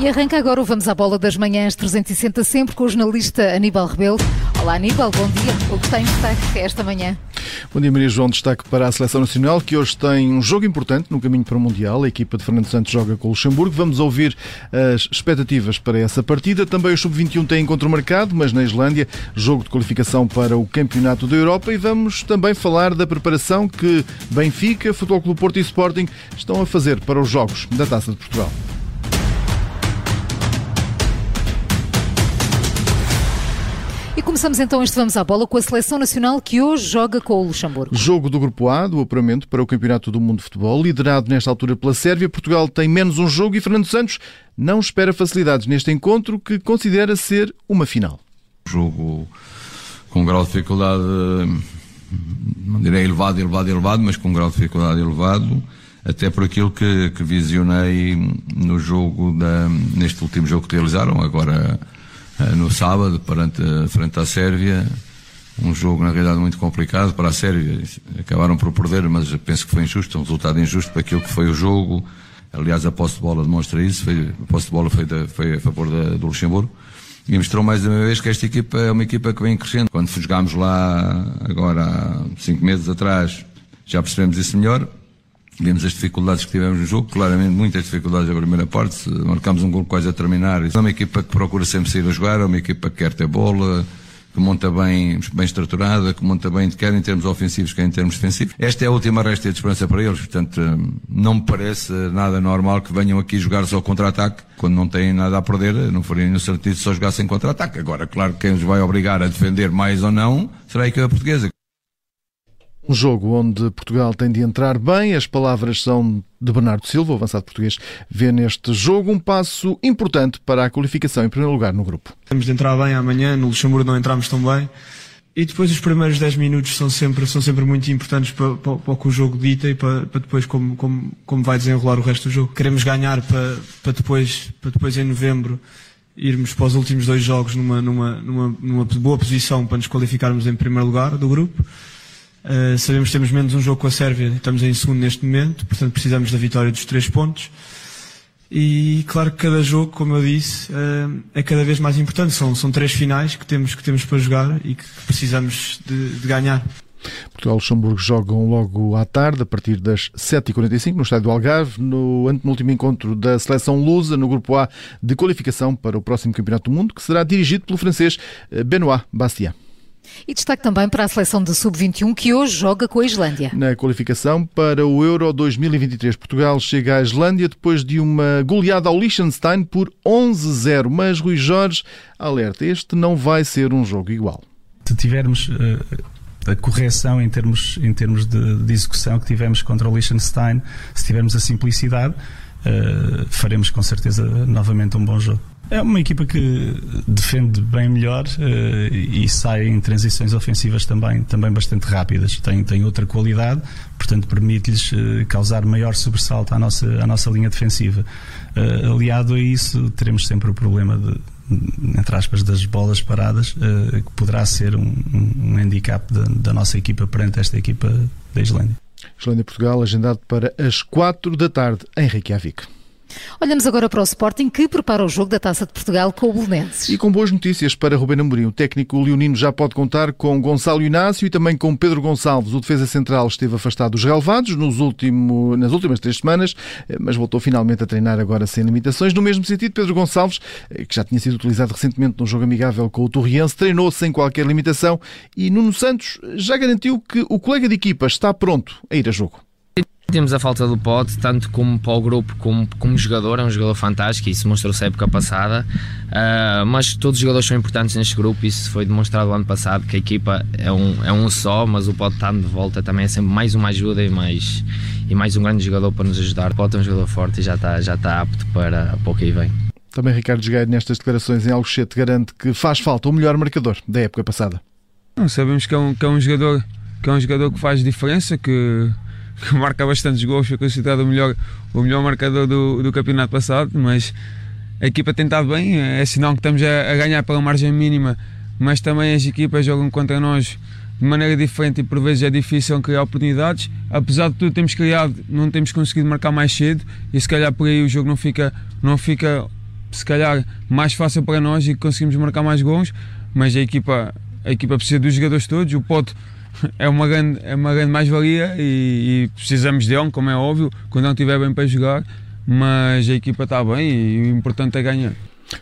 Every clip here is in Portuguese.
E arranca agora o Vamos à Bola das Manhãs 360, sempre com o jornalista Aníbal Rebelo. Olá Aníbal, bom dia. O que tem destaque esta manhã? Bom dia Maria João, destaque para a Seleção Nacional que hoje tem um jogo importante no caminho para o Mundial. A equipa de Fernando Santos joga com o Luxemburgo. Vamos ouvir as expectativas para essa partida. Também o Sub-21 tem encontro marcado, mas na Islândia, jogo de qualificação para o Campeonato da Europa. E vamos também falar da preparação que Benfica, Futebol Clube Porto e Sporting estão a fazer para os jogos da Taça de Portugal. Começamos então este Vamos à Bola com a Seleção Nacional que hoje joga com o Luxemburgo. Jogo do Grupo A, do apuramento para o Campeonato do Mundo de Futebol, liderado nesta altura pela Sérvia. Portugal tem menos um jogo e Fernando Santos não espera facilidades neste encontro que considera ser uma final. Jogo com um grau de dificuldade, não direi elevado, elevado, elevado, mas com um grau de dificuldade elevado, até por aquilo que, que visionei no jogo, da, neste último jogo que realizaram, agora no sábado, perante, frente à Sérvia. Um jogo, na realidade, muito complicado para a Sérvia. Acabaram por perder, mas penso que foi injusto, um resultado injusto para aquilo que foi o jogo. Aliás, a posse de bola demonstra isso. Foi, a posse de bola foi, de, foi a favor da, do Luxemburgo. E mostrou mais uma vez que esta equipa é uma equipa que vem crescendo. Quando jogámos lá, agora há cinco meses atrás, já percebemos isso melhor. Vimos as dificuldades que tivemos no jogo, claramente muitas dificuldades na primeira parte, marcámos um gol quase a terminar. É uma equipa que procura sempre sair a jogar, é uma equipa que quer ter bola, que monta bem, bem estruturada, que monta bem, quer em termos ofensivos, quer em termos defensivos. Esta é a última resta de esperança para eles, portanto, não me parece nada normal que venham aqui jogar só contra-ataque, quando não têm nada a perder, não faria nenhum sentido só jogassem contra-ataque. Agora, claro que quem os vai obrigar a defender mais ou não, será a equipa portuguesa. Um jogo onde Portugal tem de entrar bem. As palavras são de Bernardo Silva, avançado português, vê neste jogo um passo importante para a qualificação em primeiro lugar no grupo. Temos de entrar bem amanhã, no Luxemburgo não entramos tão bem. E depois os primeiros 10 minutos são sempre, são sempre muito importantes para, para, para o que o jogo dita e para, para depois como, como, como vai desenrolar o resto do jogo. Queremos ganhar para, para, depois, para depois em novembro irmos para os últimos dois jogos numa, numa, numa, numa boa posição para nos qualificarmos em primeiro lugar do grupo. Uh, sabemos que temos menos um jogo com a Sérvia, estamos em segundo neste momento, portanto precisamos da vitória dos três pontos. E claro que cada jogo, como eu disse, uh, é cada vez mais importante. São, são três finais que temos, que temos para jogar e que precisamos de, de ganhar. Portugal e Luxemburgo jogam logo à tarde, a partir das 7h45, no estádio do Algarve, no anteúltimo encontro da seleção lusa, no grupo A de qualificação para o próximo Campeonato do Mundo, que será dirigido pelo francês eh, Benoît Bastien. E destaque também para a seleção de sub-21 que hoje joga com a Islândia. Na qualificação para o Euro 2023, Portugal chega à Islândia depois de uma goleada ao Liechtenstein por 11-0. Mas Rui Jorge alerta, este não vai ser um jogo igual. Se tivermos uh, a correção em termos, em termos de, de, execução que tivemos contra o Liechtenstein, se tivermos a simplicidade, uh, faremos com certeza novamente um bom jogo. É uma equipa que defende bem melhor uh, e sai em transições ofensivas também, também bastante rápidas. Tem, tem outra qualidade, portanto permite-lhes uh, causar maior sobressalto à nossa, à nossa linha defensiva. Uh, aliado a isso, teremos sempre o problema de, entre aspas, das bolas paradas, que poderá ser um, um handicap da, da nossa equipa perante esta equipa da Islândia. Islândia-Portugal, agendado para as 4 da tarde em Reykjavik. Olhamos agora para o Sporting que prepara o jogo da Taça de Portugal com o Belenenses. E com boas notícias para Rubén Amorim. O técnico leonino já pode contar com Gonçalo Inácio e também com Pedro Gonçalves. O defesa central esteve afastado dos relevados nos último, nas últimas três semanas, eh, mas voltou finalmente a treinar agora sem limitações. No mesmo sentido, Pedro Gonçalves, eh, que já tinha sido utilizado recentemente num jogo amigável com o Torriense, treinou sem qualquer limitação e Nuno Santos já garantiu que o colega de equipa está pronto a ir a jogo. Temos a falta do Pote, tanto como para o grupo como como jogador, é um jogador fantástico, isso mostrou-se a época passada, uh, mas todos os jogadores são importantes neste grupo, isso foi demonstrado ano passado, que a equipa é um, é um só, mas o Pote estando de volta também é sempre mais uma ajuda e mais, e mais um grande jogador para nos ajudar. O Pote é um jogador forte e já está, já está apto para, para o que aí vem. Também Ricardo Jogueiro, nestas declarações em Alcochete, garante que faz falta o melhor marcador da época passada. Sabemos que é um, que é um jogador que é um jogador que faz diferença, que que marca bastantes gols, foi considerado o melhor, o melhor marcador do, do campeonato passado, mas a equipa tem estado bem, é sinal que estamos a, a ganhar pela margem mínima, mas também as equipas jogam contra nós de maneira diferente e por vezes é difícil criar oportunidades. Apesar de tudo temos criado, não temos conseguido marcar mais cedo e se calhar por aí o jogo não fica, não fica se calhar mais fácil para nós e conseguimos marcar mais gols, mas a equipa, a equipa precisa dos jogadores todos, o Pote é uma grande, é uma grande mais-valia e, e, precisamos de um, como é óbvio, quando não estiver bem para jogar, mas a equipa está bem e o importante é ganhar.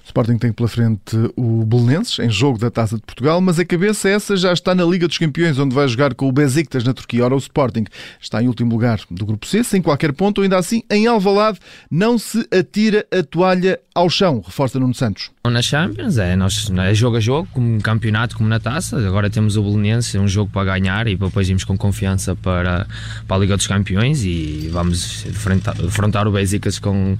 Sporting tem pela frente o Belenenses, em jogo da Taça de Portugal, mas a cabeça essa já está na Liga dos Campeões, onde vai jogar com o Besiktas na Turquia. Ora, o Sporting está em último lugar do Grupo C, sem qualquer ponto, ainda assim, em Alvalade, não se atira a toalha ao chão, reforça Nuno Santos. Na Champions é, nós, é jogo a jogo, como campeonato, como na taça. Agora temos o Belenenses, é um jogo para ganhar e depois irmos com confiança para, para a Liga dos Campeões e vamos enfrentar o Besiktas com,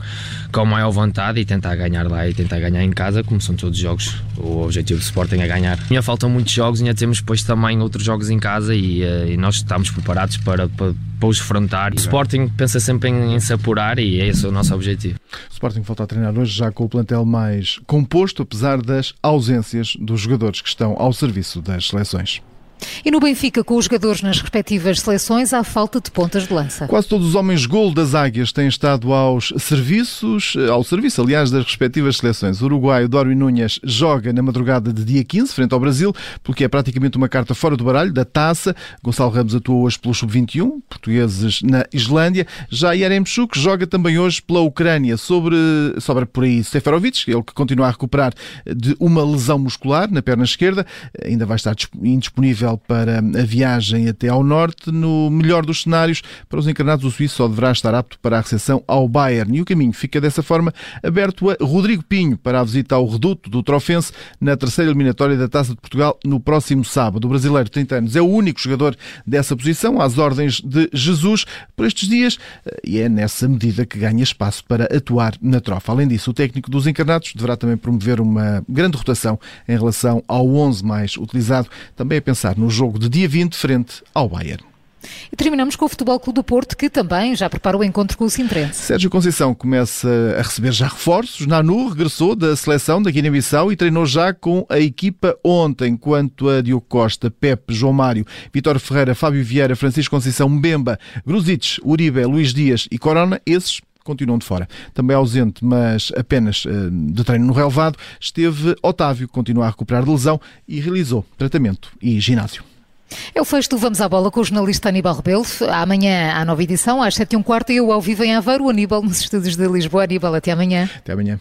com maior vontade e tentar ganhar lá e tentar ganhar em casa, como são todos os jogos. O objetivo do Sporting é ganhar. Ainda faltam muitos jogos, ainda temos depois também outros jogos em casa e, eh, e nós estamos preparados para, para para os frontar. O Sporting pensa sempre em, em se apurar e esse é o nosso objetivo. O Sporting volta a treinar hoje já com o plantel mais composto, apesar das ausências dos jogadores que estão ao serviço das seleções. E no Benfica, com os jogadores nas respectivas seleções, há falta de pontas de lança. Quase todos os homens gol das Águias têm estado aos serviços, ao serviço, aliás, das respectivas seleções. O uruguaio Darwin Núñez joga na madrugada de dia 15, frente ao Brasil, porque é praticamente uma carta fora do baralho, da taça. Gonçalo Ramos atuou hoje pelo Sub-21, portugueses na Islândia. Já Yaremchuk joga também hoje pela Ucrânia. Sobre, sobre por aí Seferovic, ele que continua a recuperar de uma lesão muscular na perna esquerda, ainda vai estar indisponível para a viagem até ao norte. No melhor dos cenários, para os encarnados, o suíço só deverá estar apto para a recepção ao Bayern. E o caminho fica dessa forma aberto a Rodrigo Pinho para a visita ao reduto do Trofense na terceira eliminatória da Taça de Portugal no próximo sábado. O brasileiro, 30 anos, é o único jogador dessa posição, às ordens de Jesus, por estes dias, e é nessa medida que ganha espaço para atuar na trofa. Além disso, o técnico dos encarnados deverá também promover uma grande rotação em relação ao 11 mais utilizado, também a pensar no jogo de dia 20 frente ao Bayern. E terminamos com o Futebol Clube do Porto, que também já prepara o encontro com o Sintrense. Sérgio Conceição começa a receber já reforços. Nanu regressou da seleção da Guiné-Bissau e treinou já com a equipa ontem, quanto a Diogo Costa, Pepe, João Mário, Vitor Ferreira, Fábio Vieira, Francisco Conceição, Mbemba, Gruzic, Uribe, Luís Dias e Corona, esses continuam de fora. Também ausente, mas apenas uh, de treino no relevado, esteve Otávio, que continua a recuperar de lesão e realizou tratamento e ginásio. É o fecho do Vamos à Bola com o jornalista Aníbal Rebelo. Amanhã há nova edição, às 7 e um quarto, e eu ao vivo em Aveiro, o Aníbal nos estúdios de Lisboa. Aníbal, até amanhã. Até amanhã.